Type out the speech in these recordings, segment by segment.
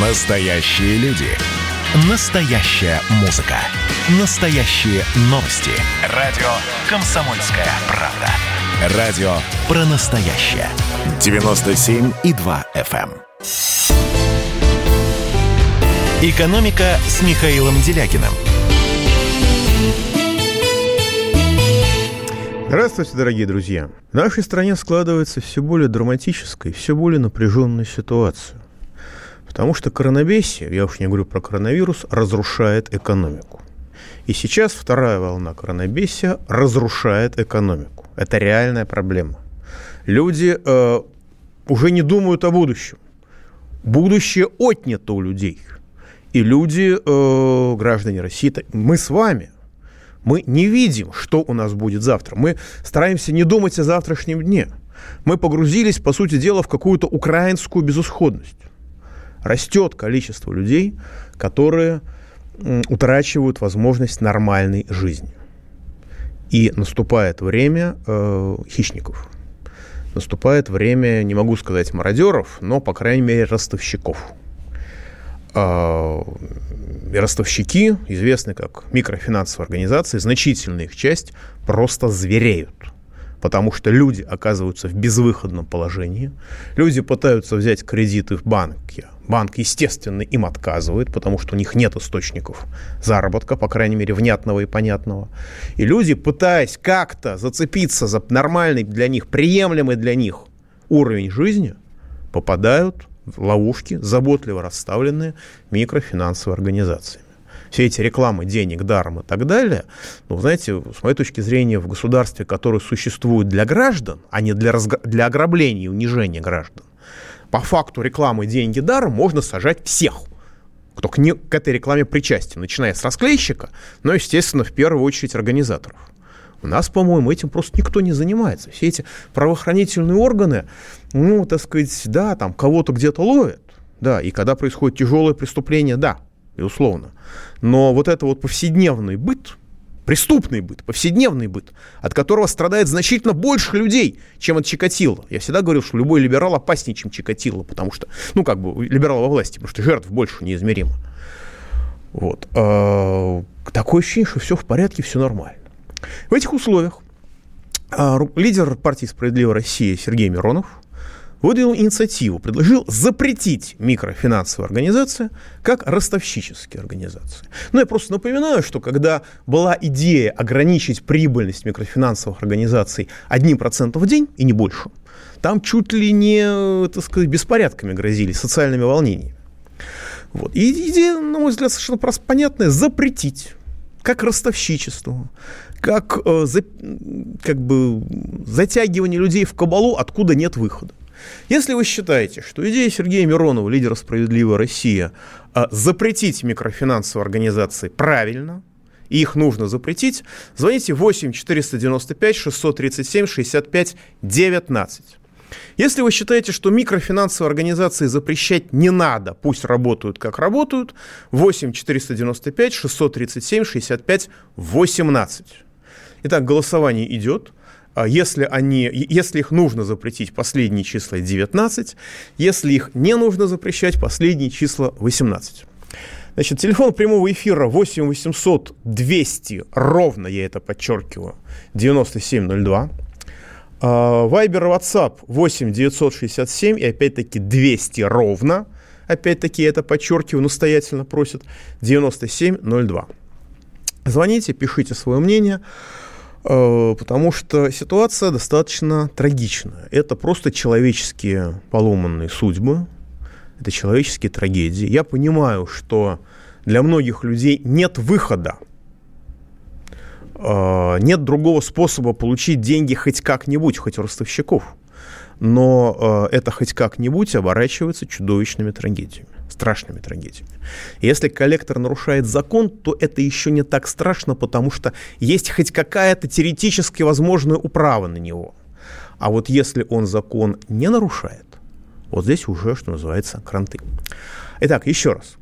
Настоящие люди. Настоящая музыка. Настоящие новости. Радио «Комсомольская правда». Радио про настоящее. 97,2 FM. эм. «Экономика» с Михаилом Делякиным. Здравствуйте, дорогие друзья. В нашей стране складывается все более драматическая, все более напряженная ситуация. Потому что коронавесие, я уж не говорю про коронавирус, разрушает экономику. И сейчас вторая волна коронавесия разрушает экономику. Это реальная проблема. Люди э, уже не думают о будущем. Будущее отнято у людей. И люди, э, граждане России, мы с вами, мы не видим, что у нас будет завтра. Мы стараемся не думать о завтрашнем дне. Мы погрузились, по сути дела, в какую-то украинскую безысходность растет количество людей, которые утрачивают возможность нормальной жизни. И наступает время э, хищников. Наступает время, не могу сказать мародеров, но, по крайней мере, ростовщиков. Э, ростовщики, известны как микрофинансовые организации, значительная их часть просто звереют потому что люди оказываются в безвыходном положении. Люди пытаются взять кредиты в банке. Банк, естественно, им отказывает, потому что у них нет источников заработка, по крайней мере, внятного и понятного. И люди, пытаясь как-то зацепиться за нормальный для них, приемлемый для них уровень жизни, попадают в ловушки, заботливо расставленные микрофинансовые организации все эти рекламы денег даром и так далее, ну, знаете, с моей точки зрения, в государстве, которое существует для граждан, а не для, разг... для ограбления и унижения граждан, по факту рекламы деньги даром можно сажать всех, кто к, не, к этой рекламе причастен, начиная с расклейщика, но, естественно, в первую очередь организаторов. У нас, по-моему, этим просто никто не занимается. Все эти правоохранительные органы, ну, так сказать, да, там кого-то где-то ловят, да, и когда происходит тяжелое преступление, да, безусловно. Но вот это вот повседневный быт, преступный быт, повседневный быт, от которого страдает значительно больше людей, чем от Чикатило. Я всегда говорил, что любой либерал опаснее, чем Чикатило, потому что, ну, как бы, либерал во власти, потому что жертв больше неизмеримо. Вот. А, такое ощущение, что все в порядке, все нормально. В этих условиях а, лидер партии «Справедливая Россия» Сергей Миронов – выдвинул инициативу, предложил запретить микрофинансовые организации как ростовщические организации. Ну, я просто напоминаю, что когда была идея ограничить прибыльность микрофинансовых организаций одним процентом в день и не больше, там чуть ли не, так сказать, беспорядками грозили, социальными волнениями. Вот. И идея, на мой взгляд, совершенно просто понятная – запретить как ростовщичество, как, э, за, как бы затягивание людей в кабалу, откуда нет выхода. Если вы считаете, что идея Сергея Миронова, лидера «Справедливая Россия», а, запретить микрофинансовые организации правильно, и их нужно запретить, звоните 8 495 637 65 19. Если вы считаете, что микрофинансовые организации запрещать не надо, пусть работают как работают, 8 495 637 65 18. Итак, голосование идет. А если, они, если их нужно запретить, последние числа 19. Если их не нужно запрещать, последние числа 18. Значит, телефон прямого эфира 8 800 200, ровно, я это подчеркиваю, 9702. Вайбер и WhatsApp 8 967 и опять-таки 200 ровно. Опять-таки это подчеркиваю, настоятельно просят 9702. Звоните, пишите свое мнение. Э, потому что ситуация достаточно трагичная. Это просто человеческие поломанные судьбы, это человеческие трагедии. Я понимаю, что для многих людей нет выхода, э, нет другого способа получить деньги хоть как-нибудь, хоть у ростовщиков. Но э, это хоть как-нибудь оборачивается чудовищными трагедиями страшными трагедиями. Если коллектор нарушает закон, то это еще не так страшно, потому что есть хоть какая-то теоретически возможная управа на него. А вот если он закон не нарушает, вот здесь уже, что называется, кранты. Итак, еще раз.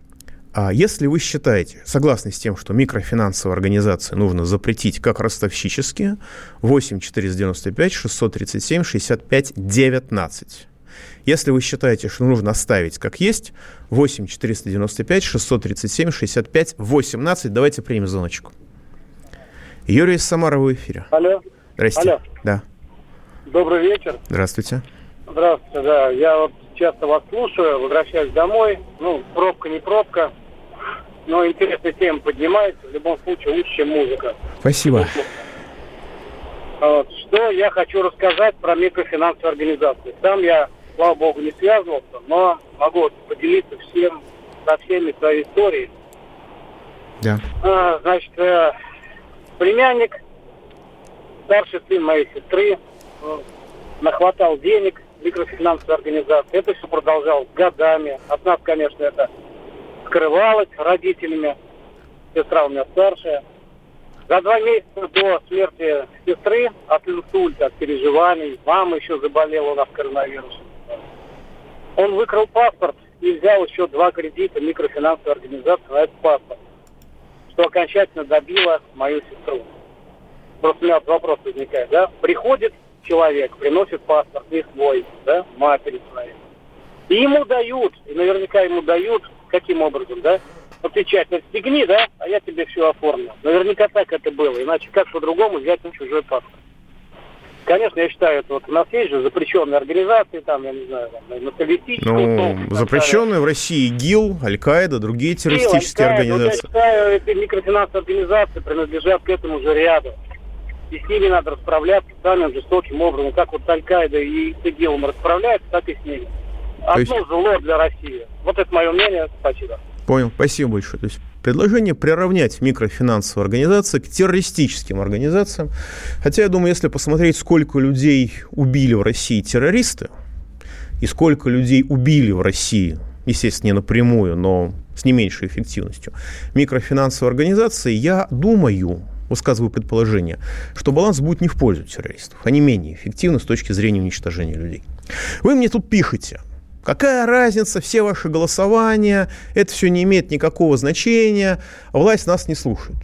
А если вы считаете, согласны с тем, что микрофинансовые организации нужно запретить как ростовщические, 8 495 637 65 19. Если вы считаете, что нужно оставить как есть, 8 495 637 65 18. Давайте примем звоночку. Юрий из Самары в эфире. Алло. Здрасте. Алло. Да. Добрый вечер. Здравствуйте. Здравствуйте, да. Я вот часто вас слушаю, возвращаюсь домой. Ну, пробка не пробка. Но интересная тема поднимается. В любом случае лучше, чем музыка. Спасибо. Вот. Что я хочу рассказать про микрофинансовые организации. Сам я, слава богу, не связывался, но могу поделиться всем со всеми своей историей. Да. А, значит, э, племянник, старший сын моей сестры, э, нахватал денег микрофинансовой организации. Это все продолжалось годами. От нас, конечно, это скрывалось родителями. Сестра у меня старшая. За два месяца до смерти сестры от инсульта, от переживаний, мама еще заболела у нас коронавирусом. Он выкрал паспорт и взял еще два кредита микрофинансовой организации на этот паспорт, что окончательно добило мою сестру. Просто у меня вопрос возникает, да? Приходит человек, приносит паспорт не свой, да, матери своей. И ему дают, и наверняка ему дают, каким образом, да? Вот печать, ну, стегни, да, а я тебе все оформлю. Наверняка так это было, иначе как по-другому взять на чужой паспорт. Конечно, я считаю, это вот у нас есть же запрещенные организации, там, я не знаю, там, Ну, запрещенные в России ГИЛ, Аль-Каида, другие террористические ГИЛ, организации. я считаю, эти микрофинансовые организации принадлежат к этому же ряду. И с ними надо расправляться самым жестоким образом. Как вот с Аль-Каидой и с ИГИЛом расправляются, так и с ними. Одно есть- зло для России. Вот это мое мнение. Спасибо. Понял, спасибо большое. То есть предложение приравнять микрофинансовые организации к террористическим организациям. Хотя я думаю, если посмотреть, сколько людей убили в России террористы, и сколько людей убили в России, естественно, не напрямую, но с не меньшей эффективностью, микрофинансовые организации, я думаю, высказываю предположение, что баланс будет не в пользу террористов. Они менее эффективны с точки зрения уничтожения людей. Вы мне тут пишете, Какая разница, все ваши голосования, это все не имеет никакого значения, а власть нас не слушает.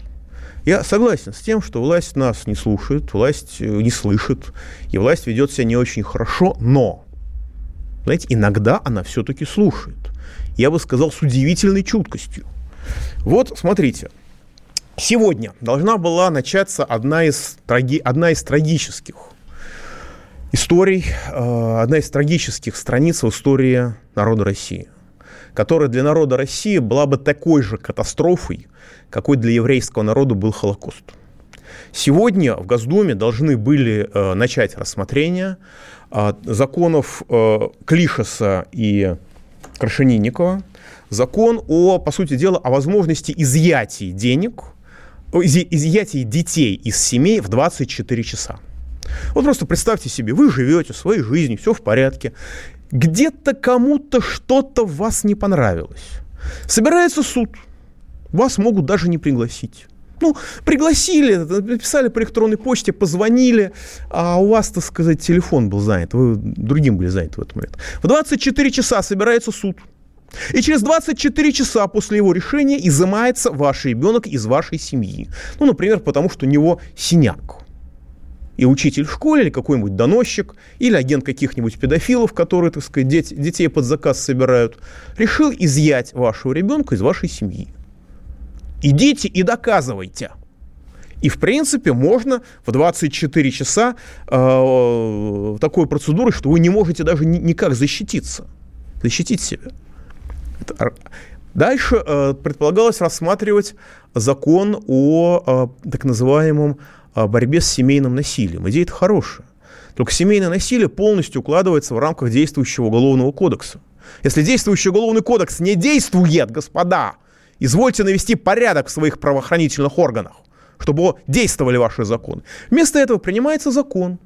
Я согласен с тем, что власть нас не слушает, власть э, не слышит, и власть ведет себя не очень хорошо, но, знаете, иногда она все-таки слушает. Я бы сказал, с удивительной чуткостью. Вот, смотрите, сегодня должна была начаться одна из, траги... одна из трагических историй, э, одна из трагических страниц в истории народа России, которая для народа России была бы такой же катастрофой, какой для еврейского народа был Холокост. Сегодня в Госдуме должны были э, начать рассмотрение э, законов Клишеса и Крашенинникова, закон о, по сути дела, о возможности изъятия денег, изъятия детей из семей в 24 часа. Вот просто представьте себе, вы живете своей жизнью, все в порядке. Где-то кому-то что-то вас не понравилось. Собирается суд. Вас могут даже не пригласить. Ну, пригласили, написали по электронной почте, позвонили, а у вас, так сказать, телефон был занят, вы другим были заняты в этот момент. В 24 часа собирается суд. И через 24 часа после его решения изымается ваш ребенок из вашей семьи. Ну, например, потому что у него синяк и учитель в школе, или какой-нибудь доносчик, или агент каких-нибудь педофилов, которые, так сказать, деть- детей под заказ собирают, решил изъять вашего ребенка из вашей семьи. Идите и доказывайте. И, в принципе, можно в 24 часа э, такой процедурой, что вы не можете даже ни- никак защититься, защитить себя. Дальше э, предполагалось рассматривать закон о э, так называемом э, борьбе с семейным насилием. Идея это хорошая. Только семейное насилие полностью укладывается в рамках действующего уголовного кодекса. Если действующий уголовный кодекс не действует, господа, извольте навести порядок в своих правоохранительных органах, чтобы действовали ваши законы. Вместо этого принимается закон,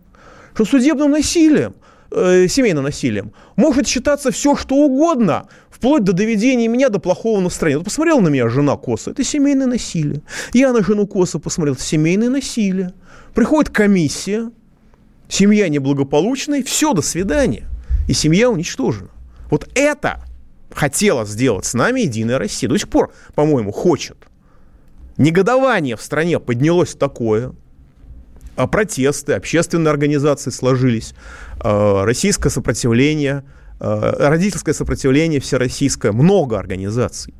что судебным насилием, э, семейным насилием может считаться все, что угодно, вплоть до доведения меня до плохого настроения. Вот посмотрела на меня жена косо, это семейное насилие. Я на жену косо посмотрел, это семейное насилие. Приходит комиссия, семья неблагополучная, все, до свидания. И семья уничтожена. Вот это хотела сделать с нами Единая Россия. До сих пор, по-моему, хочет. Негодование в стране поднялось такое. а, протесты, общественные организации сложились, а, российское сопротивление, родительское сопротивление всероссийское, много организаций.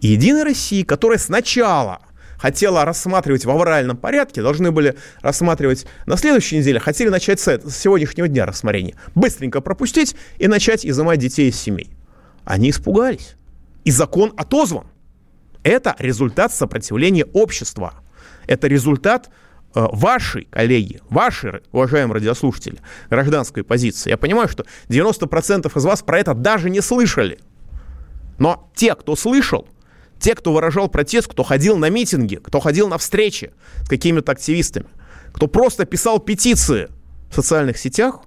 И Единая Россия, которая сначала хотела рассматривать в авральном порядке, должны были рассматривать на следующей неделе, хотели начать с, с сегодняшнего дня рассмотрения, быстренько пропустить и начать изымать детей из семей. Они испугались. И закон отозван. Это результат сопротивления общества. Это результат э, вашей, коллеги, вашей, уважаемые радиослушатели, гражданской позиции. Я понимаю, что 90% из вас про это даже не слышали. Но те, кто слышал, те, кто выражал протест, кто ходил на митинги, кто ходил на встречи с какими-то активистами, кто просто писал петиции в социальных сетях,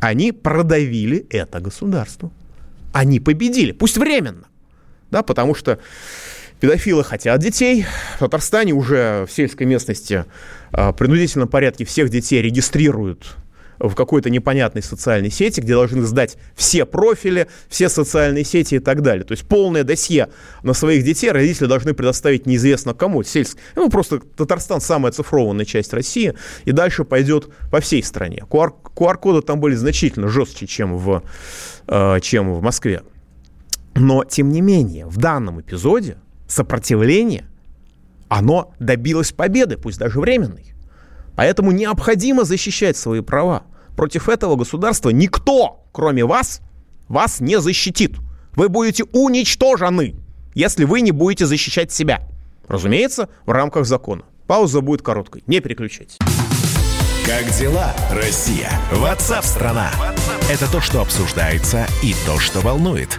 они продавили это государство. Они победили, пусть временно. Да, потому что Педофилы хотят детей. В Татарстане уже в сельской местности а, в принудительном порядке всех детей регистрируют в какой-то непонятной социальной сети, где должны сдать все профили, все социальные сети и так далее. То есть полное досье на своих детей родители должны предоставить неизвестно кому. Сельск... Ну, просто Татарстан самая цифрованная часть России, и дальше пойдет по всей стране. QR... QR-коды там были значительно жестче, чем в, э, чем в Москве. Но, тем не менее, в данном эпизоде сопротивление, оно добилось победы, пусть даже временной. Поэтому необходимо защищать свои права. Против этого государства никто, кроме вас, вас не защитит. Вы будете уничтожены, если вы не будете защищать себя. Разумеется, в рамках закона. Пауза будет короткой. Не переключайтесь. Как дела, Россия? Ватсап-страна! Это то, что обсуждается и то, что волнует.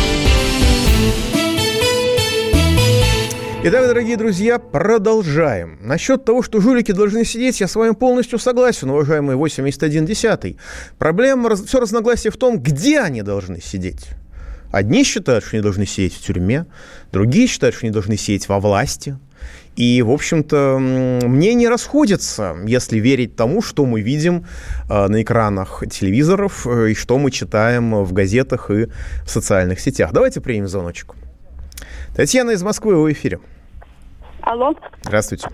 Итак, дорогие друзья, продолжаем. Насчет того, что жулики должны сидеть, я с вами полностью согласен, уважаемый 8110. Проблема, все разногласие в том, где они должны сидеть. Одни считают, что они должны сидеть в тюрьме, другие считают, что они должны сидеть во власти. И, в общем-то, мнения расходятся, если верить тому, что мы видим э, на экранах телевизоров э, и что мы читаем в газетах и в социальных сетях. Давайте примем звоночек. Татьяна из Москвы в эфире. Алло. Здравствуйте.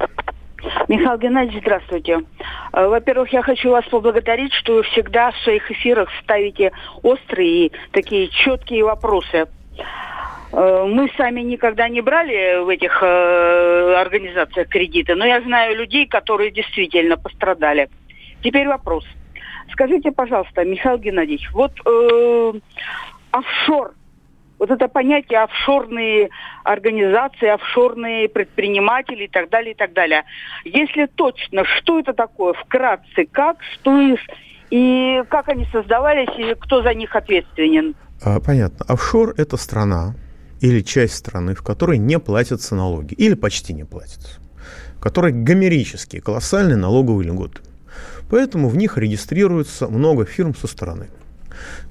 Михаил Геннадьевич, здравствуйте. Э, во-первых, я хочу вас поблагодарить, что вы всегда в своих эфирах ставите острые и такие четкие вопросы. Э, мы сами никогда не брали в этих э, организациях кредиты, но я знаю людей, которые действительно пострадали. Теперь вопрос. Скажите, пожалуйста, Михаил Геннадьевич, вот э, офшор вот это понятие офшорные организации, офшорные предприниматели и так далее, и так далее. Если точно, что это такое, вкратце, как, что из, и как они создавались, и кто за них ответственен? А, понятно. Офшор – это страна или часть страны, в которой не платятся налоги, или почти не платятся, в которой гомерические, колоссальные налоговые льготы. Поэтому в них регистрируется много фирм со стороны.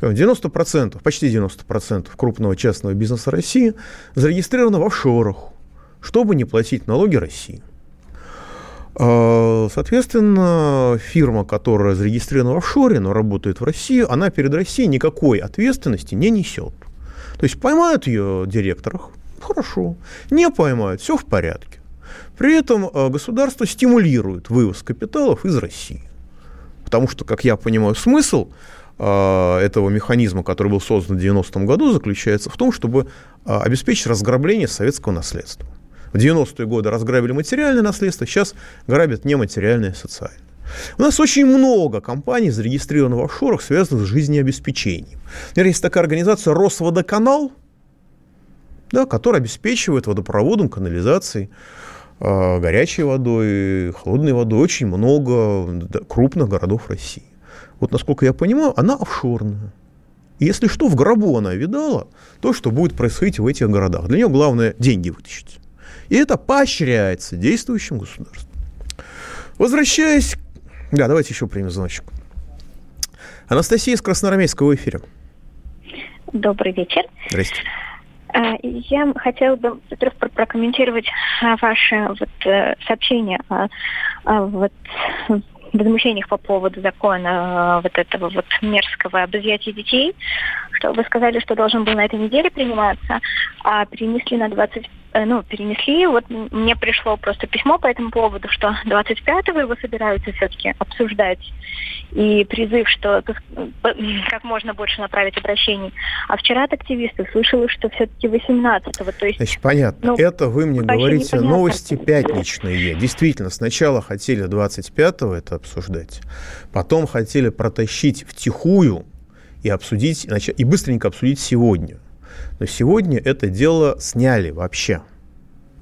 90%, почти 90% крупного частного бизнеса России зарегистрировано в офшорах, чтобы не платить налоги России. А, соответственно, фирма, которая зарегистрирована в офшоре, но работает в России, она перед Россией никакой ответственности не несет. То есть поймают ее директорах, хорошо. Не поймают, все в порядке. При этом а, государство стимулирует вывоз капиталов из России. Потому что, как я понимаю, смысл этого механизма, который был создан в 90-м году, заключается в том, чтобы а, обеспечить разграбление советского наследства. В 90-е годы разграбили материальное наследство, сейчас грабят нематериальное социальное. У нас очень много компаний, зарегистрированных в офшорах, связанных с жизнеобеспечением. Например, есть такая организация «Росводоканал», да, которая обеспечивает водопроводом, канализацией, э, горячей водой, холодной водой очень много крупных городов России вот насколько я понимаю, она офшорная. И если что, в гробу она видала то, что будет происходить в этих городах. Для нее главное деньги вытащить. И это поощряется действующим государством. Возвращаясь... Да, давайте еще примем звоночек. Анастасия из Красноармейского эфира. Добрый вечер. Здрасте. А, я хотела бы, во-первых, прокомментировать а, ваше вот, э, сообщение о вот, возмущениях по поводу закона э, вот этого вот мерзкого об детей, что вы сказали, что должен был на этой неделе приниматься, а перенесли на 20 Э, ну, перенесли. Вот мне пришло просто письмо по этому поводу, что 25-го его собираются все-таки обсуждать. И призыв, что как можно больше направить обращений. А вчера от активистов слышала, что все-таки 18-го. То есть, Значит, понятно. Ну, Это вы мне говорите непонятно. новости пятничные. Действительно, сначала хотели 25-го это обсуждать, потом хотели протащить втихую и обсудить, и быстренько обсудить сегодня. Но сегодня это дело сняли вообще.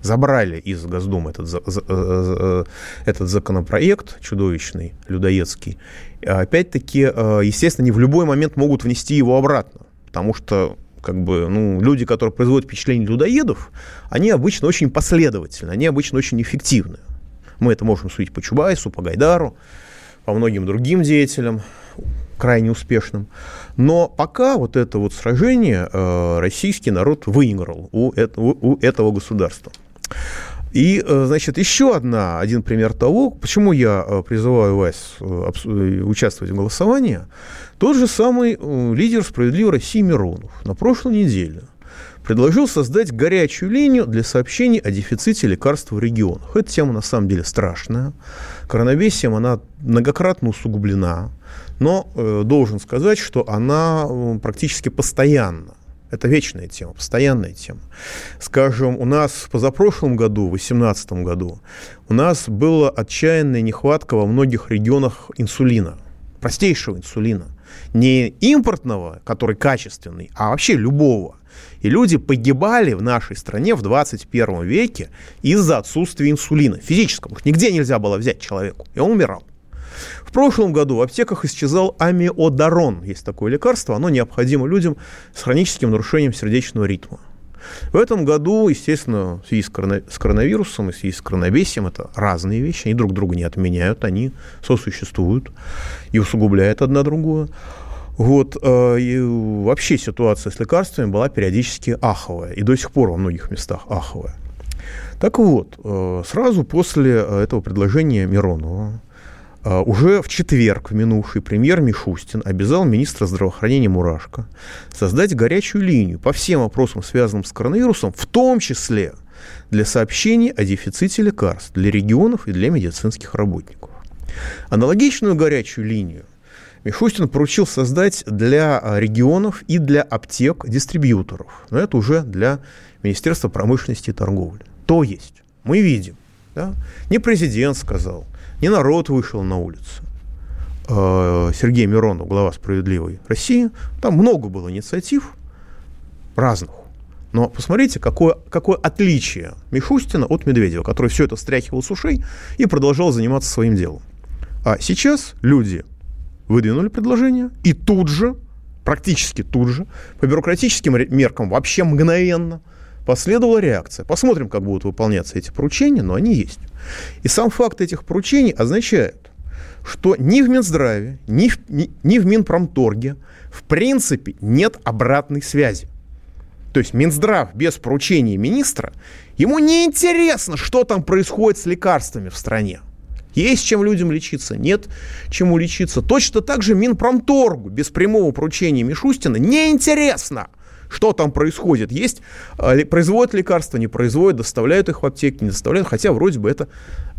Забрали из Госдумы этот, э, э, этот законопроект чудовищный, людоедский. Опять-таки, э, естественно, не в любой момент могут внести его обратно. Потому что как бы, ну, люди, которые производят впечатление людоедов, они обычно очень последовательны, они обычно очень эффективны. Мы это можем судить по Чубайсу, по Гайдару, по многим другим деятелям крайне успешным. Но пока вот это вот сражение э, российский народ выиграл у этого, у этого государства. И, э, значит, еще одна, один пример того, почему я э, призываю вас участвовать в голосовании. Тот же самый лидер «Справедливой России» Миронов на прошлой неделе предложил создать горячую линию для сообщений о дефиците лекарств в регионах. Эта тема на самом деле страшная. Коронавесием она многократно усугублена. Но э, должен сказать, что она э, практически постоянно. Это вечная тема, постоянная тема. Скажем, у нас в позапрошлом году, в 2018 году, у нас была отчаянная нехватка во многих регионах инсулина, простейшего инсулина. Не импортного, который качественный, а вообще любого. И люди погибали в нашей стране в 21 веке из-за отсутствия инсулина физического. Что нигде нельзя было взять человеку, и он умирал прошлом году в аптеках исчезал амиодарон. Есть такое лекарство, оно необходимо людям с хроническим нарушением сердечного ритма. В этом году, естественно, в связи с коронавирусом и в связи с коронавесием, это разные вещи, они друг друга не отменяют, они сосуществуют и усугубляют одна другую. Вот, э, и вообще ситуация с лекарствами была периодически аховая, и до сих пор во многих местах аховая. Так вот, э, сразу после этого предложения Миронова уже в четверг в минувший премьер Мишустин обязал министра здравоохранения Мурашко создать горячую линию по всем вопросам, связанным с коронавирусом, в том числе для сообщений о дефиците лекарств для регионов и для медицинских работников. Аналогичную горячую линию Мишустин поручил создать для регионов и для аптек дистрибьюторов. Но это уже для Министерства промышленности и торговли. То есть мы видим, да, не президент сказал, не народ вышел на улицу. Э, Сергей Миронов, глава «Справедливой России», там много было инициатив разных. Но посмотрите, какое, какое отличие Мишустина от Медведева, который все это стряхивал с ушей и продолжал заниматься своим делом. А сейчас люди выдвинули предложение, и тут же, практически тут же, по бюрократическим меркам вообще мгновенно – последовала реакция. Посмотрим, как будут выполняться эти поручения, но они есть. И сам факт этих поручений означает, что ни в Минздраве, ни в, ни, ни в Минпромторге в принципе нет обратной связи. То есть Минздрав без поручения министра, ему не интересно, что там происходит с лекарствами в стране. Есть чем людям лечиться, нет чему лечиться. Точно так же Минпромторгу без прямого поручения Мишустина неинтересно – что там происходит. Есть, э, производят лекарства, не производят, доставляют их в аптеки, не доставляют, хотя вроде бы это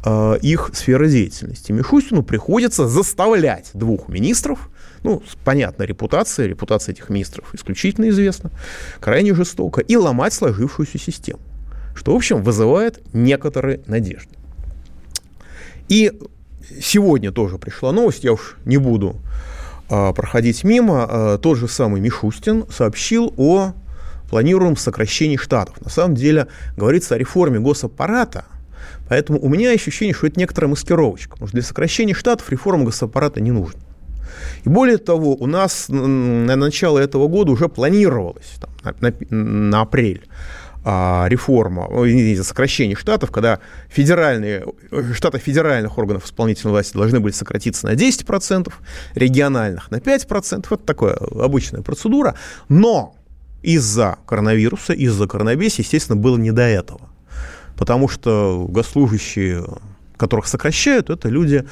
э, их сфера деятельности. Мишустину приходится заставлять двух министров, ну, понятно, репутация, репутация этих министров исключительно известна, крайне жестоко, и ломать сложившуюся систему, что, в общем, вызывает некоторые надежды. И сегодня тоже пришла новость, я уж не буду а, проходить мимо, а, тот же самый Мишустин сообщил о планируемом сокращении штатов. На самом деле говорится о реформе госаппарата, поэтому у меня ощущение, что это некоторая маскировочка. Потому что для сокращения штатов реформа госаппарата не нужна. И более того, у нас на начало этого года уже планировалось там, на, на, на апрель реформа, сокращение штатов, когда федеральные, штаты федеральных органов исполнительной власти должны были сократиться на 10%, региональных на 5%. Это такая обычная процедура. Но из-за коронавируса, из-за коронавируса, естественно, было не до этого. Потому что госслужащие которых сокращают, это люди,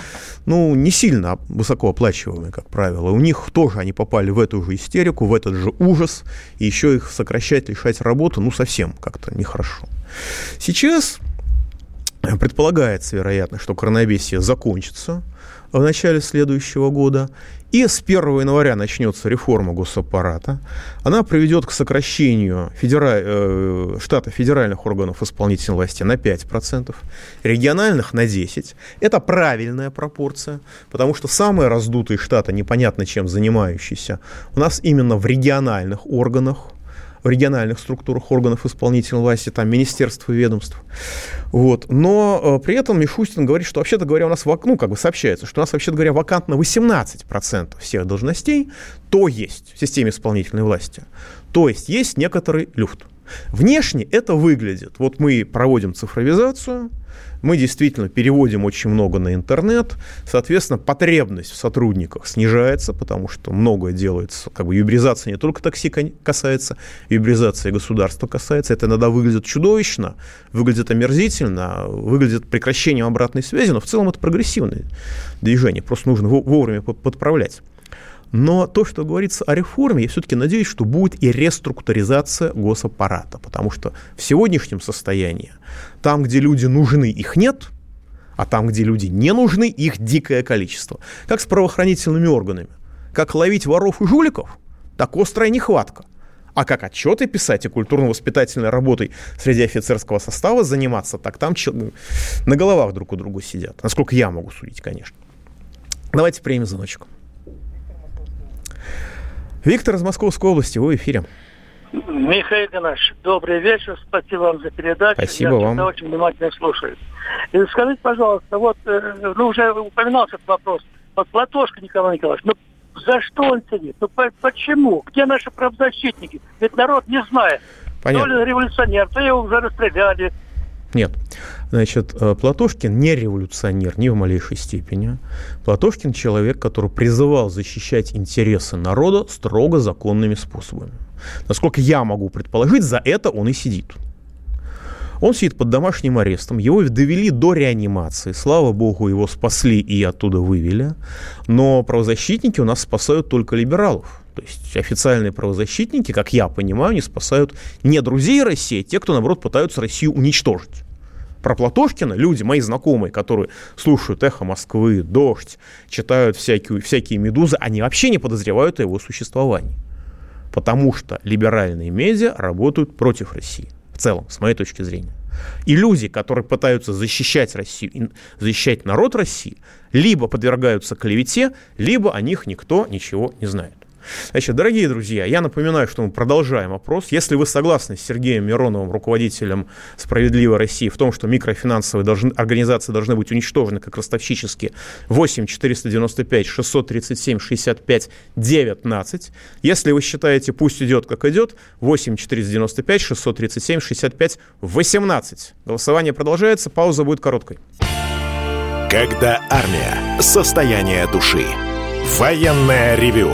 ну, не сильно высокооплачиваемые, как правило. У них тоже они попали в эту же истерику, в этот же ужас, и еще их сокращать, лишать работы, ну, совсем как-то нехорошо. Сейчас предполагается, вероятно, что коронавирус закончится в начале следующего года, и с 1 января начнется реформа госаппарата. Она приведет к сокращению федера... э, штата федеральных органов исполнительной власти на 5%, региональных на 10%. Это правильная пропорция, потому что самые раздутые штаты, непонятно чем занимающиеся, у нас именно в региональных органах в региональных структурах органов исполнительной власти, там, министерств и ведомств. Вот. Но э, при этом Мишустин говорит, что вообще-то говоря, у нас, ну, как бы сообщается, что у нас, вообще-то говоря, вакантно 18% всех должностей, то есть в системе исполнительной власти, то есть есть некоторый люфт. Внешне это выглядит. Вот мы проводим цифровизацию, мы действительно переводим очень много на интернет, соответственно, потребность в сотрудниках снижается, потому что многое делается, как бы юбризация не только такси касается, юбризация государства касается, это иногда выглядит чудовищно, выглядит омерзительно, выглядит прекращением обратной связи, но в целом это прогрессивное движение, просто нужно вовремя подправлять. Но то, что говорится о реформе, я все-таки надеюсь, что будет и реструктуризация госаппарата, потому что в сегодняшнем состоянии, там, где люди нужны, их нет, а там, где люди не нужны, их дикое количество. Как с правоохранительными органами. Как ловить воров и жуликов, так острая нехватка. А как отчеты писать и культурно-воспитательной работой среди офицерского состава заниматься, так там на головах друг у друга сидят. Насколько я могу судить, конечно. Давайте примем звоночек. Виктор из Московской области, вы в эфире. Михаил Иванович, добрый вечер, спасибо вам за передачу. Спасибо Я вам. Я очень внимательно слушаю. И скажите, пожалуйста, вот, э, ну, уже упоминался этот вопрос. Вот Платошка Николай Николаевич, ну, за что он сидит? Ну, по почему? Где наши правозащитники? Ведь народ не знает. Понятно. То ли революционер, то его уже расстреляли, нет. Значит, э, Платошкин не революционер ни в малейшей степени. Платошкин человек, который призывал защищать интересы народа строго законными способами. Насколько я могу предположить, за это он и сидит. Он сидит под домашним арестом, его довели до реанимации, слава богу, его спасли и оттуда вывели, но правозащитники у нас спасают только либералов. То есть официальные правозащитники, как я понимаю, не спасают не друзей России, а те, кто, наоборот, пытаются Россию уничтожить. Про Платошкина люди, мои знакомые, которые слушают «Эхо Москвы», «Дождь», читают всякие, всякие «Медузы», они вообще не подозревают о его существовании. Потому что либеральные медиа работают против России. В целом, с моей точки зрения. И люди, которые пытаются защищать Россию, защищать народ России, либо подвергаются клевете, либо о них никто ничего не знает. Значит, дорогие друзья, я напоминаю, что мы продолжаем опрос. Если вы согласны с Сергеем Мироновым, руководителем «Справедливой России», в том, что микрофинансовые должны, организации должны быть уничтожены как ростовщические, 8 495 637 65 19. Если вы считаете, пусть идет как идет, 8 495 637 65 18. Голосование продолжается, пауза будет короткой. Когда армия. Состояние души. Военное ревю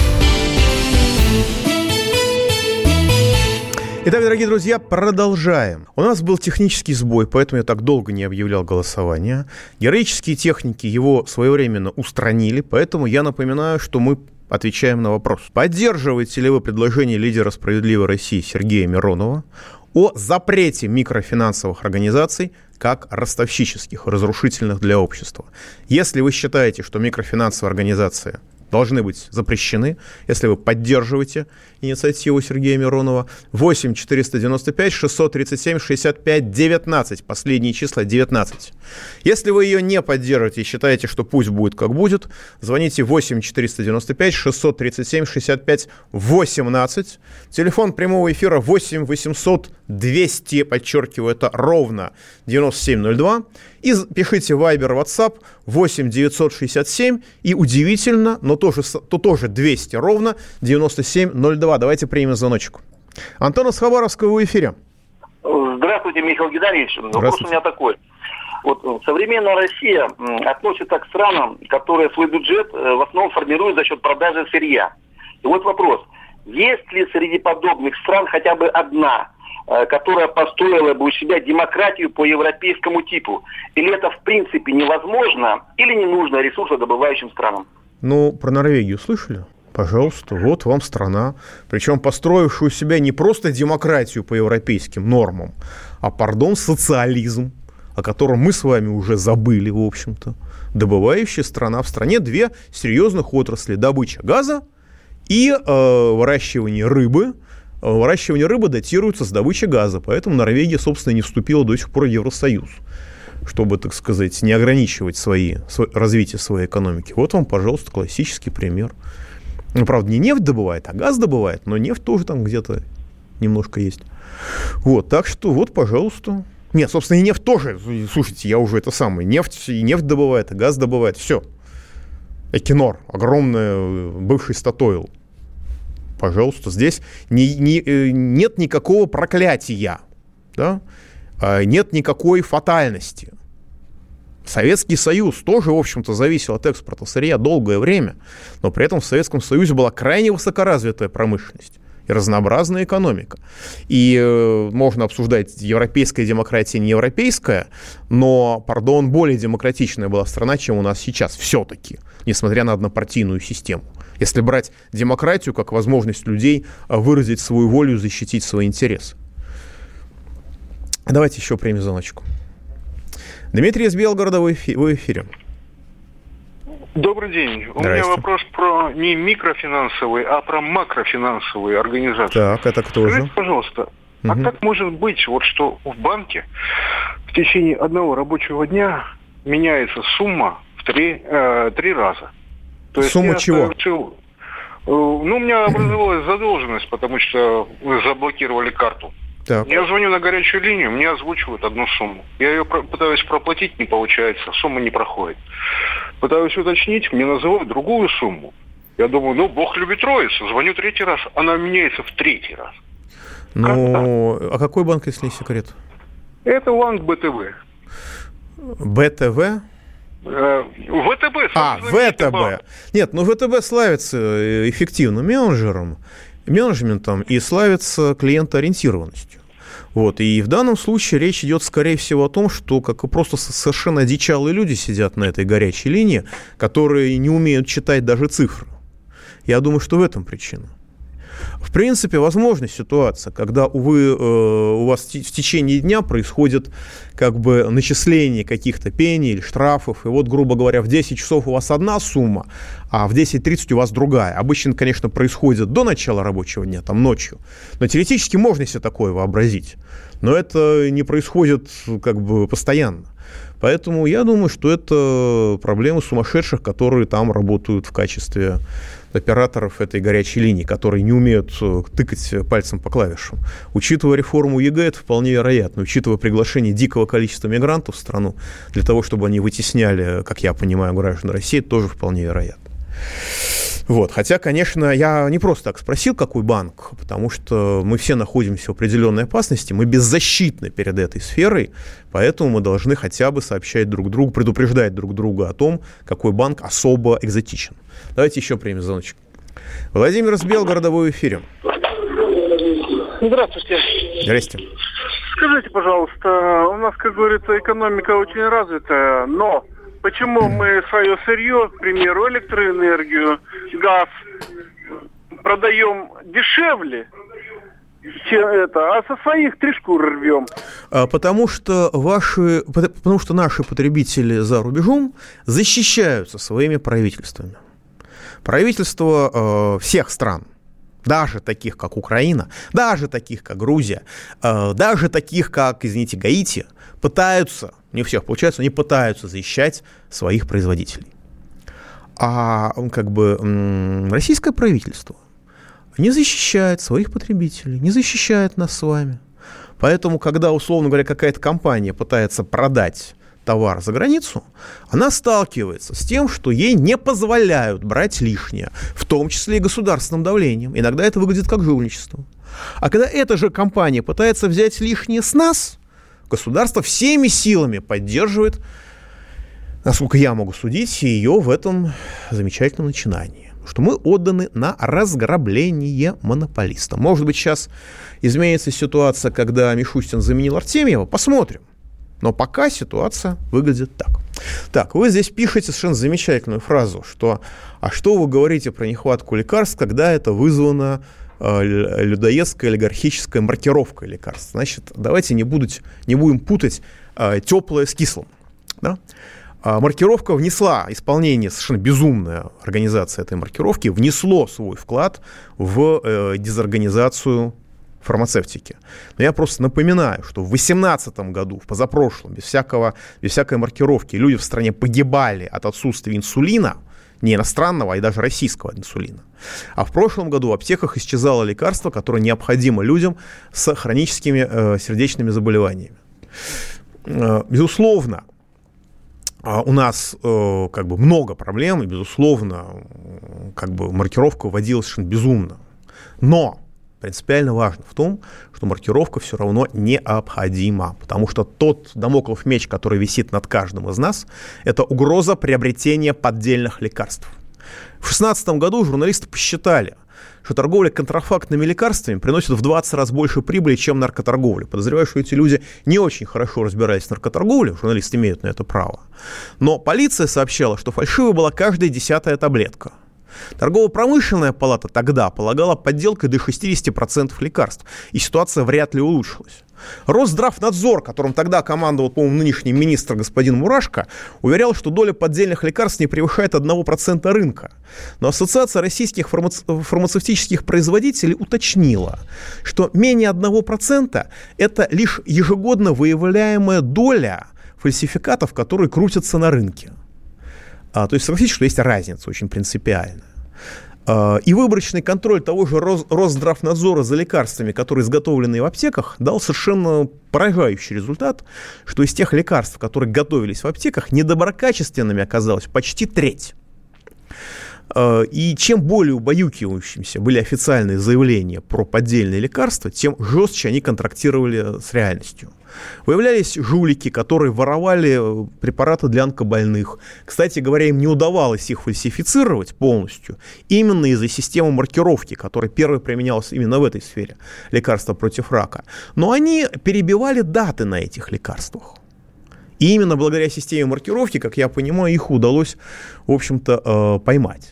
Итак, дорогие друзья, продолжаем. У нас был технический сбой, поэтому я так долго не объявлял голосование. Героические техники его своевременно устранили, поэтому я напоминаю, что мы отвечаем на вопрос. Поддерживаете ли вы предложение лидера «Справедливой России» Сергея Миронова о запрете микрофинансовых организаций как ростовщических, разрушительных для общества? Если вы считаете, что микрофинансовые организации должны быть запрещены, если вы поддерживаете инициативу Сергея Миронова. 8 495 637 65 19. Последние числа 19. Если вы ее не поддерживаете и считаете, что пусть будет как будет, звоните 8 495 637 65 18. Телефон прямого эфира 8 800 200, подчеркиваю, это ровно 9702. И пишите Viber, WhatsApp 8 967 и удивительно, но тоже, то тоже 200 ровно 9702. Давайте примем звоночек. Антон из Хабаровского в эфире. Здравствуйте, Михаил Геннадьевич. Вопрос у меня такой. Вот современная Россия относится к странам, которые свой бюджет э, в основном формируют за счет продажи сырья. И вот вопрос. Есть ли среди подобных стран хотя бы одна, которая построила бы у себя демократию по европейскому типу? Или это в принципе невозможно, или не нужно ресурсодобывающим странам? Ну, про Норвегию слышали? Пожалуйста, вот вам страна, причем построившую себя не просто демократию по европейским нормам, а, пардон, социализм, о котором мы с вами уже забыли, в общем-то. Добывающая страна. В стране две серьезных отрасли. Добыча газа и э, выращивание рыбы – выращивание рыбы датируется с добычи газа, поэтому Норвегия, собственно, не вступила до сих пор в Евросоюз, чтобы, так сказать, не ограничивать свои, развитие своей экономики. Вот вам, пожалуйста, классический пример. Ну, правда, не нефть добывает, а газ добывает, но нефть тоже там где-то немножко есть. Вот, так что вот, пожалуйста. Нет, собственно, и нефть тоже. Слушайте, я уже это самое. Нефть, и нефть добывает, и газ добывает. Все. Экинор, огромный бывший Статоил – пожалуйста, здесь не, не, э, нет никакого проклятия, да? А, нет никакой фатальности. Советский Союз тоже, в общем-то, зависел от экспорта сырья долгое время, но при этом в Советском Союзе была крайне высокоразвитая промышленность и разнообразная экономика. И э, можно обсуждать, европейская демократия, не европейская, но, пардон, более демократичная была страна, чем у нас сейчас, все-таки, несмотря на однопартийную систему если брать демократию как возможность людей а, выразить свою волю, защитить свои интересы. Давайте еще примем звоночку. Дмитрий из Белгорода, вы в эфире. Добрый день. У меня вопрос про не микрофинансовые, а про макрофинансовые организации. Так, это кто Скажите, же? пожалуйста, угу. а как может быть, вот что в банке в течение одного рабочего дня меняется сумма в три, э, три раза? То есть Сумма чего? Совершил, э, ну, у меня образовалась задолженность, потому что заблокировали карту. Так. Я звоню на горячую линию, мне озвучивают одну сумму. Я ее пытаюсь проплатить, не получается, сумма не проходит. Пытаюсь уточнить, мне называют другую сумму. Я думаю, ну, Бог любит троицу. Звоню третий раз, она меняется в третий раз. Ну, а какой банк, если не секрет? Это банк БТВ. БТВ? Э, ВТБ. А, ВТБ. Нет, ну ВТБ славится э, эффективным менеджером, менеджментом и славится клиентоориентированностью. Вот. И в данном случае речь идет, скорее всего, о том, что как и просто совершенно одичалые люди сидят на этой горячей линии, которые не умеют читать даже цифры. Я думаю, что в этом причина. В принципе, возможна ситуация, когда, увы, э, у вас в течение дня происходит как бы начисление каких-то пений или штрафов, и вот, грубо говоря, в 10 часов у вас одна сумма, а в 10.30 у вас другая. Обычно, конечно, происходит до начала рабочего дня, там ночью, но теоретически можно себе такое вообразить, но это не происходит как бы постоянно. Поэтому я думаю, что это проблемы сумасшедших, которые там работают в качестве операторов этой горячей линии, которые не умеют э, тыкать пальцем по клавишам. Учитывая реформу ЕГЭ, это вполне вероятно. Учитывая приглашение дикого количества мигрантов в страну для того, чтобы они вытесняли, как я понимаю, граждан России, тоже вполне вероятно. Вот. Хотя, конечно, я не просто так спросил, какой банк, потому что мы все находимся в определенной опасности, мы беззащитны перед этой сферой, поэтому мы должны хотя бы сообщать друг другу, предупреждать друг друга о том, какой банк особо экзотичен. Давайте еще примем звоночек. Владимир из Белгорода, вы в эфире. Здравствуйте. Здрасте. Скажите, пожалуйста, у нас, как говорится, экономика очень развитая, но почему мы свое сырье, к примеру, электроэнергию, газ продаем дешевле, чем это, а со своих три шкуры рвем. А, потому что ваши, потому что наши потребители за рубежом защищаются своими правительствами. Правительство э, всех стран, даже таких, как Украина, даже таких, как Грузия, э, даже таких, как, извините, Гаити, пытаются, не всех получается, они пытаются защищать своих производителей. А как бы российское правительство не защищает своих потребителей, не защищает нас с вами. Поэтому, когда, условно говоря, какая-то компания пытается продать товар за границу, она сталкивается с тем, что ей не позволяют брать лишнее, в том числе и государственным давлением. Иногда это выглядит как жульничество. А когда эта же компания пытается взять лишнее с нас, государство всеми силами поддерживает, насколько я могу судить, ее в этом замечательном начинании что мы отданы на разграбление монополиста. Может быть, сейчас изменится ситуация, когда Мишустин заменил Артемьева, посмотрим. Но пока ситуация выглядит так. Так, вы здесь пишете совершенно замечательную фразу, что «А что вы говорите про нехватку лекарств, когда это вызвано э, олигархической маркировкой лекарств?» Значит, давайте не, будуть, не будем путать э, теплое с кислым. Да? А маркировка внесла, исполнение совершенно безумная организация этой маркировки, внесло свой вклад в э, дезорганизацию фармацевтики. Но я просто напоминаю, что в 2018 году, в позапрошлом, без, всякого, без всякой маркировки, люди в стране погибали от отсутствия инсулина, не иностранного, а и даже российского инсулина. А в прошлом году в аптеках исчезало лекарство, которое необходимо людям с хроническими э, сердечными заболеваниями. Э, безусловно, а у нас э, как бы много проблем, и, безусловно, как бы маркировка вводилась совершенно безумно. Но принципиально важно в том, что маркировка все равно необходима, потому что тот домоклов меч, который висит над каждым из нас, это угроза приобретения поддельных лекарств. В 2016 году журналисты посчитали, что торговля контрафактными лекарствами приносит в 20 раз больше прибыли, чем наркоторговля. Подозреваю, что эти люди не очень хорошо разбирались в наркоторговле, журналисты имеют на это право. Но полиция сообщала, что фальшивой была каждая десятая таблетка. Торгово-промышленная палата тогда полагала подделкой до 60% лекарств, и ситуация вряд ли улучшилась. Росздравнадзор, которым тогда командовал, по-моему, нынешний министр господин Мурашко, уверял, что доля поддельных лекарств не превышает 1% рынка. Но Ассоциация российских фармаце- фармацевтических производителей уточнила, что менее 1% это лишь ежегодно выявляемая доля фальсификатов, которые крутятся на рынке. А, то есть согласитесь, что есть разница очень принципиальная. А, и выборочный контроль того же Росздравнадзора за лекарствами, которые изготовлены в аптеках, дал совершенно поражающий результат, что из тех лекарств, которые готовились в аптеках, недоброкачественными оказалось почти треть. А, и чем более убаюкивающимся были официальные заявления про поддельные лекарства, тем жестче они контрактировали с реальностью. Выявлялись жулики, которые воровали э, препараты для онкобольных. Кстати говоря, им не удавалось их фальсифицировать полностью именно из-за системы маркировки, которая первой применялась именно в этой сфере, лекарства против рака. Но они перебивали даты на этих лекарствах. И именно благодаря системе маркировки, как я понимаю, их удалось, в общем-то, э, поймать.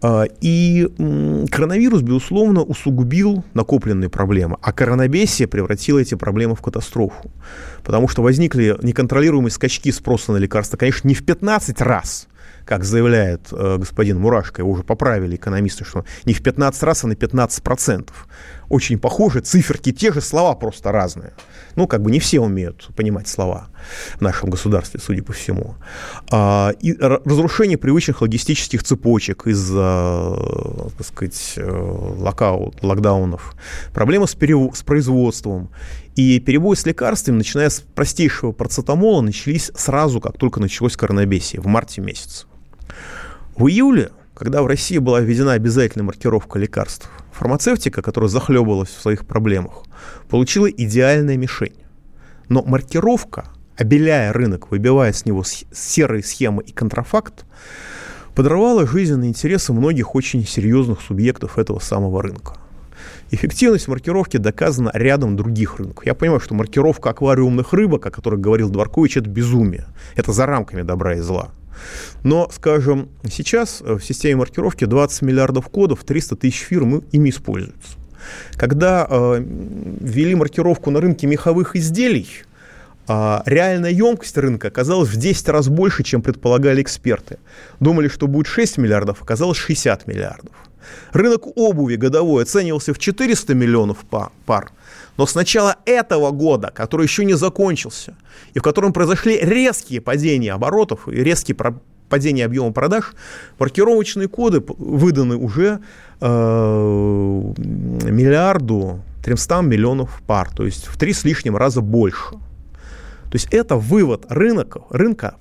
А, и коронавирус, безусловно, усугубил накопленные проблемы, а коронабесие превратило эти проблемы в катастрофу. Потому что возникли неконтролируемые скачки спроса на лекарства, конечно, не в 15 раз, как заявляет э, господин Мурашко, его уже поправили экономисты, что не в 15 раз, а на 15 процентов очень похожи, циферки те же, слова просто разные. Ну, как бы не все умеют понимать слова в нашем государстве, судя по всему. А, и разрушение привычных логистических цепочек из-за, так сказать, э, локаут, локдаунов, проблемы с, перев... с производством и перебои с лекарствами, начиная с простейшего процетамола, начались сразу, как только началось коронабесие, в марте месяце. В июле, когда в России была введена обязательная маркировка лекарств, Фармацевтика, которая захлебывалась в своих проблемах, получила идеальная мишень. Но маркировка, обеляя рынок, выбивая с него серые схемы и контрафакт, подорвала жизненные интересы многих очень серьезных субъектов этого самого рынка. Эффективность маркировки доказана рядом других рынков. Я понимаю, что маркировка аквариумных рыбок, о которой говорил Дворкович, это безумие. Это за рамками добра и зла. Но, скажем, сейчас в системе маркировки 20 миллиардов кодов, 300 тысяч фирм ими используются. Когда э, маркировку на рынке меховых изделий, а реальная емкость рынка оказалась в 10 раз больше, чем предполагали эксперты. Думали, что будет 6 миллиардов, оказалось 60 миллиардов. Рынок обуви годовой оценивался в 400 миллионов пар. Но с начала этого года, который еще не закончился, и в котором произошли резкие падения оборотов и резкие падения объема продаж, маркировочные коды выданы уже э, миллиарду 300 миллионов пар, то есть в три с лишним раза больше. То есть это вывод рынка, рынка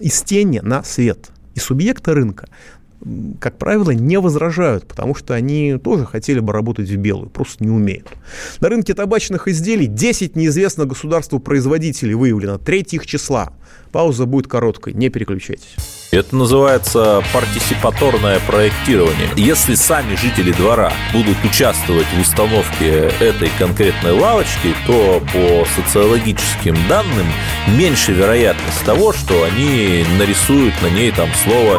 из тени на свет. И субъекты рынка как правило, не возражают, потому что они тоже хотели бы работать в белую, просто не умеют. На рынке табачных изделий 10 неизвестных государству производителей выявлено 3 числа. Пауза будет короткой, не переключайтесь. Это называется партисипаторное проектирование. Если сами жители двора будут участвовать в установке этой конкретной лавочки, то по социологическим данным меньше вероятность того, что они нарисуют на ней там слово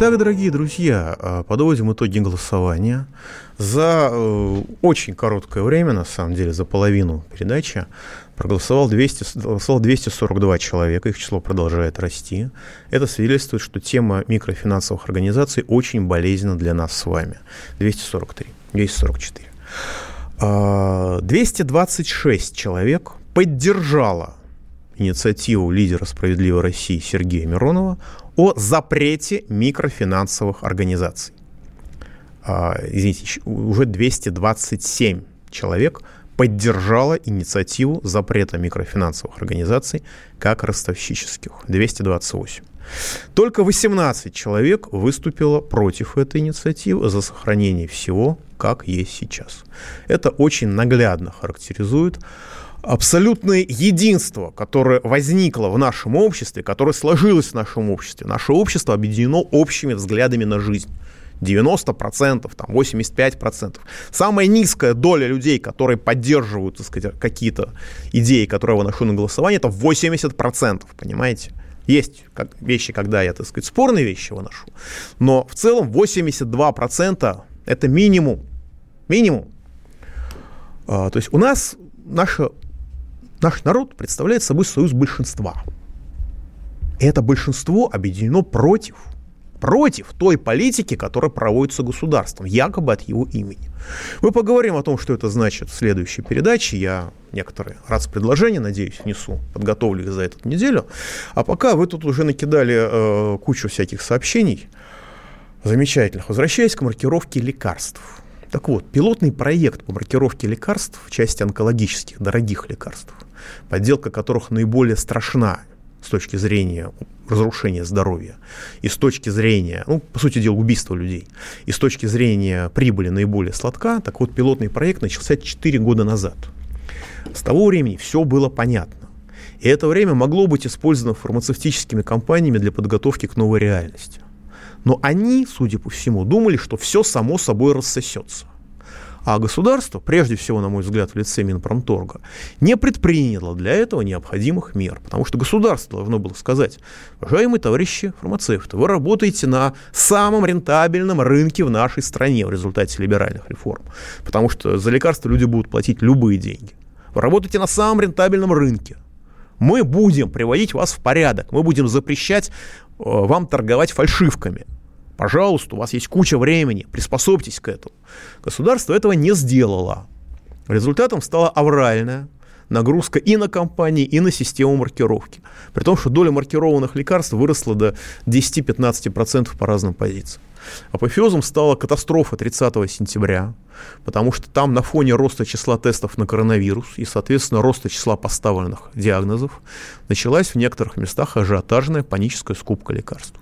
Итак, дорогие друзья, а, подводим итоги голосования. За э, очень короткое время, на самом деле, за половину передачи, проголосовал 200, голосовал 242 человека, их число продолжает расти. Это свидетельствует, что тема микрофинансовых организаций очень болезненна для нас с вами. 243, 244. 226 человек поддержало инициативу лидера «Справедливой России» Сергея Миронова о запрете микрофинансовых организаций. А, извините, уже 227 человек поддержало инициативу запрета микрофинансовых организаций как ростовщических. 228. Только 18 человек выступило против этой инициативы за сохранение всего, как есть сейчас. Это очень наглядно характеризует абсолютное единство, которое возникло в нашем обществе, которое сложилось в нашем обществе. Наше общество объединено общими взглядами на жизнь. 90%, там, 85%. Самая низкая доля людей, которые поддерживают так сказать, какие-то идеи, которые я выношу на голосование, это 80%, понимаете? Есть как, вещи, когда я, так сказать, спорные вещи выношу, но в целом 82% это минимум. Минимум. А, то есть у нас наше Наш народ представляет собой союз большинства. И это большинство объединено против, против той политики, которая проводится государством, якобы от его имени. Мы поговорим о том, что это значит в следующей передаче. Я некоторые раз предложения, надеюсь, внесу, подготовлю их за эту неделю. А пока вы тут уже накидали э, кучу всяких сообщений замечательных. Возвращаясь к маркировке лекарств. Так вот, пилотный проект по маркировке лекарств в части онкологических, дорогих лекарств – подделка которых наиболее страшна с точки зрения разрушения здоровья, и с точки зрения, ну, по сути дела, убийства людей, и с точки зрения прибыли наиболее сладка, так вот, пилотный проект начался 4 года назад. С того времени все было понятно. И это время могло быть использовано фармацевтическими компаниями для подготовки к новой реальности. Но они, судя по всему, думали, что все само собой рассосется. А государство, прежде всего, на мой взгляд, в лице Минпромторга, не предприняло для этого необходимых мер. Потому что государство должно было сказать, уважаемые товарищи фармацевты, вы работаете на самом рентабельном рынке в нашей стране в результате либеральных реформ. Потому что за лекарства люди будут платить любые деньги. Вы работаете на самом рентабельном рынке. Мы будем приводить вас в порядок. Мы будем запрещать э, вам торговать фальшивками. Пожалуйста, у вас есть куча времени, приспособьтесь к этому. Государство этого не сделало. Результатом стала авральная нагрузка и на компании, и на систему маркировки. При том, что доля маркированных лекарств выросла до 10-15% по разным позициям. Апофеозом стала катастрофа 30 сентября, потому что там на фоне роста числа тестов на коронавирус и, соответственно, роста числа поставленных диагнозов началась в некоторых местах ажиотажная паническая скупка лекарств.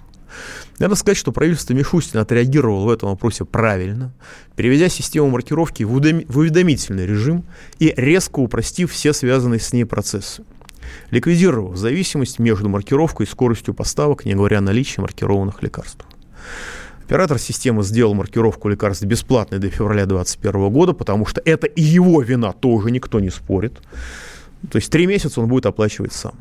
Надо сказать, что правительство Мишустина отреагировало в этом вопросе правильно, переведя систему маркировки в уведомительный режим и резко упростив все связанные с ней процессы. ликвидировав зависимость между маркировкой и скоростью поставок, не говоря о наличии маркированных лекарств. Оператор системы сделал маркировку лекарств бесплатной до февраля 2021 года, потому что это и его вина тоже никто не спорит. То есть три месяца он будет оплачивать сам.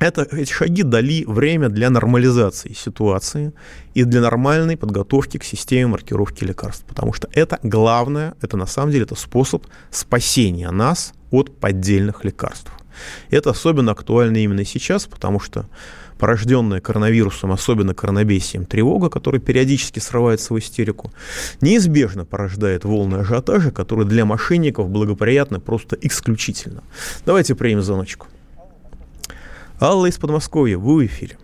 Это, эти шаги дали время для нормализации ситуации и для нормальной подготовки к системе маркировки лекарств. Потому что это главное, это на самом деле это способ спасения нас от поддельных лекарств. Это особенно актуально именно сейчас, потому что порожденная коронавирусом, особенно коронабесием, тревога, которая периодически срывается в истерику, неизбежно порождает волны ажиотажа, которые для мошенников благоприятны просто исключительно. Давайте примем звоночку. Алла из Подмосковья, вы в эфире.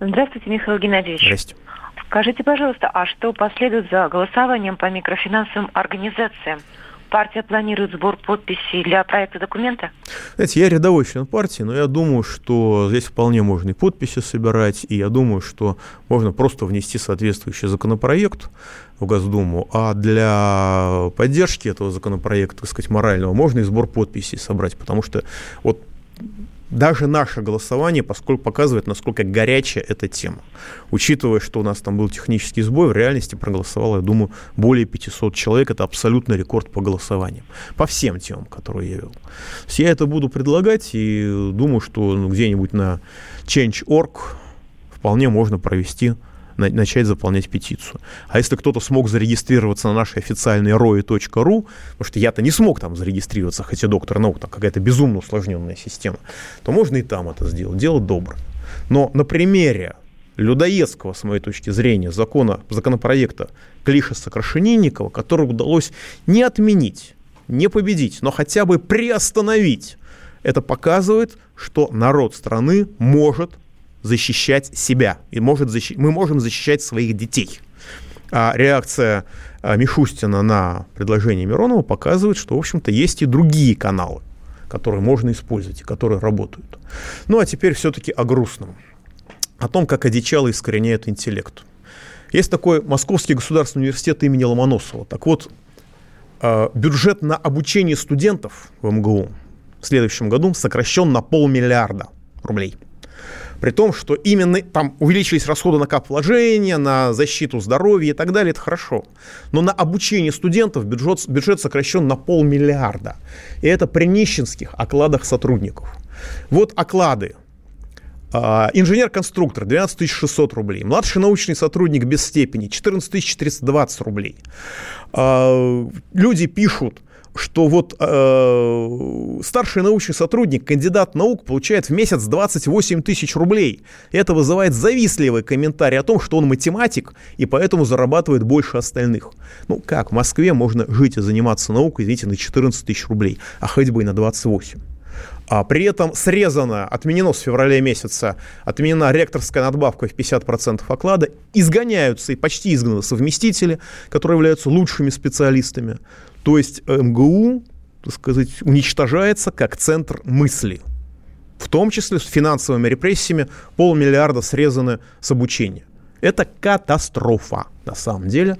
Здравствуйте, Михаил Геннадьевич. Здравствуйте. Скажите, пожалуйста, а что последует за голосованием по микрофинансовым организациям? Партия планирует сбор подписей для проекта документа? Знаете, я рядовой член партии, но я думаю, что здесь вполне можно и подписи собирать, и я думаю, что можно просто внести соответствующий законопроект в Госдуму, а для поддержки этого законопроекта, так сказать, морального, можно и сбор подписей собрать, потому что вот даже наше голосование поскольку показывает, насколько горячая эта тема. Учитывая, что у нас там был технический сбой, в реальности проголосовало, я думаю, более 500 человек. Это абсолютный рекорд по голосованиям. По всем темам, которые я вел. Я это буду предлагать и думаю, что ну, где-нибудь на Change.org вполне можно провести начать заполнять петицию. А если кто-то смог зарегистрироваться на нашей официальной roi.ru, потому что я-то не смог там зарегистрироваться, хотя доктор наук, там какая-то безумно усложненная система, то можно и там это сделать. Дело доброе. Но на примере людоедского, с моей точки зрения, закона, законопроекта Клишеса Крашенинникова, который удалось не отменить, не победить, но хотя бы приостановить, это показывает, что народ страны может защищать себя, и может защи- мы можем защищать своих детей. А реакция а, Мишустина на предложение Миронова показывает, что, в общем-то, есть и другие каналы, которые можно использовать и которые работают. Ну, а теперь все-таки о грустном. О том, как одичало искореняет интеллект. Есть такой Московский государственный университет имени Ломоносова. Так вот, а, бюджет на обучение студентов в МГУ в следующем году сокращен на полмиллиарда рублей – при том, что именно там увеличились расходы на кап-вложения, на защиту здоровья и так далее, это хорошо. Но на обучение студентов бюджет, бюджет сокращен на полмиллиарда. И это при нищенских окладах сотрудников. Вот оклады. А, инженер-конструктор 12 600 рублей. Младший научный сотрудник без степени 14 420 рублей. А, люди пишут, что вот э, старший научный сотрудник, кандидат наук, получает в месяц 28 тысяч рублей. Это вызывает завистливый комментарий о том, что он математик и поэтому зарабатывает больше остальных. Ну как, в Москве можно жить и заниматься наукой, извините, на 14 тысяч рублей, а хоть бы и на 28. А при этом срезано, отменено с февраля месяца, отменена ректорская надбавка в 50% оклада, изгоняются и почти изгнаны совместители, которые являются лучшими специалистами. То есть МГУ, так сказать, уничтожается как центр мысли. В том числе с финансовыми репрессиями полмиллиарда срезаны с обучения. Это катастрофа на самом деле.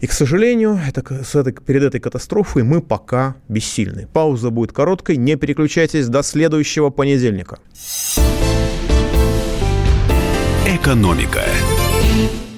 И, к сожалению, это, с этой, перед этой катастрофой мы пока бессильны. Пауза будет короткой. Не переключайтесь до следующего понедельника. Экономика.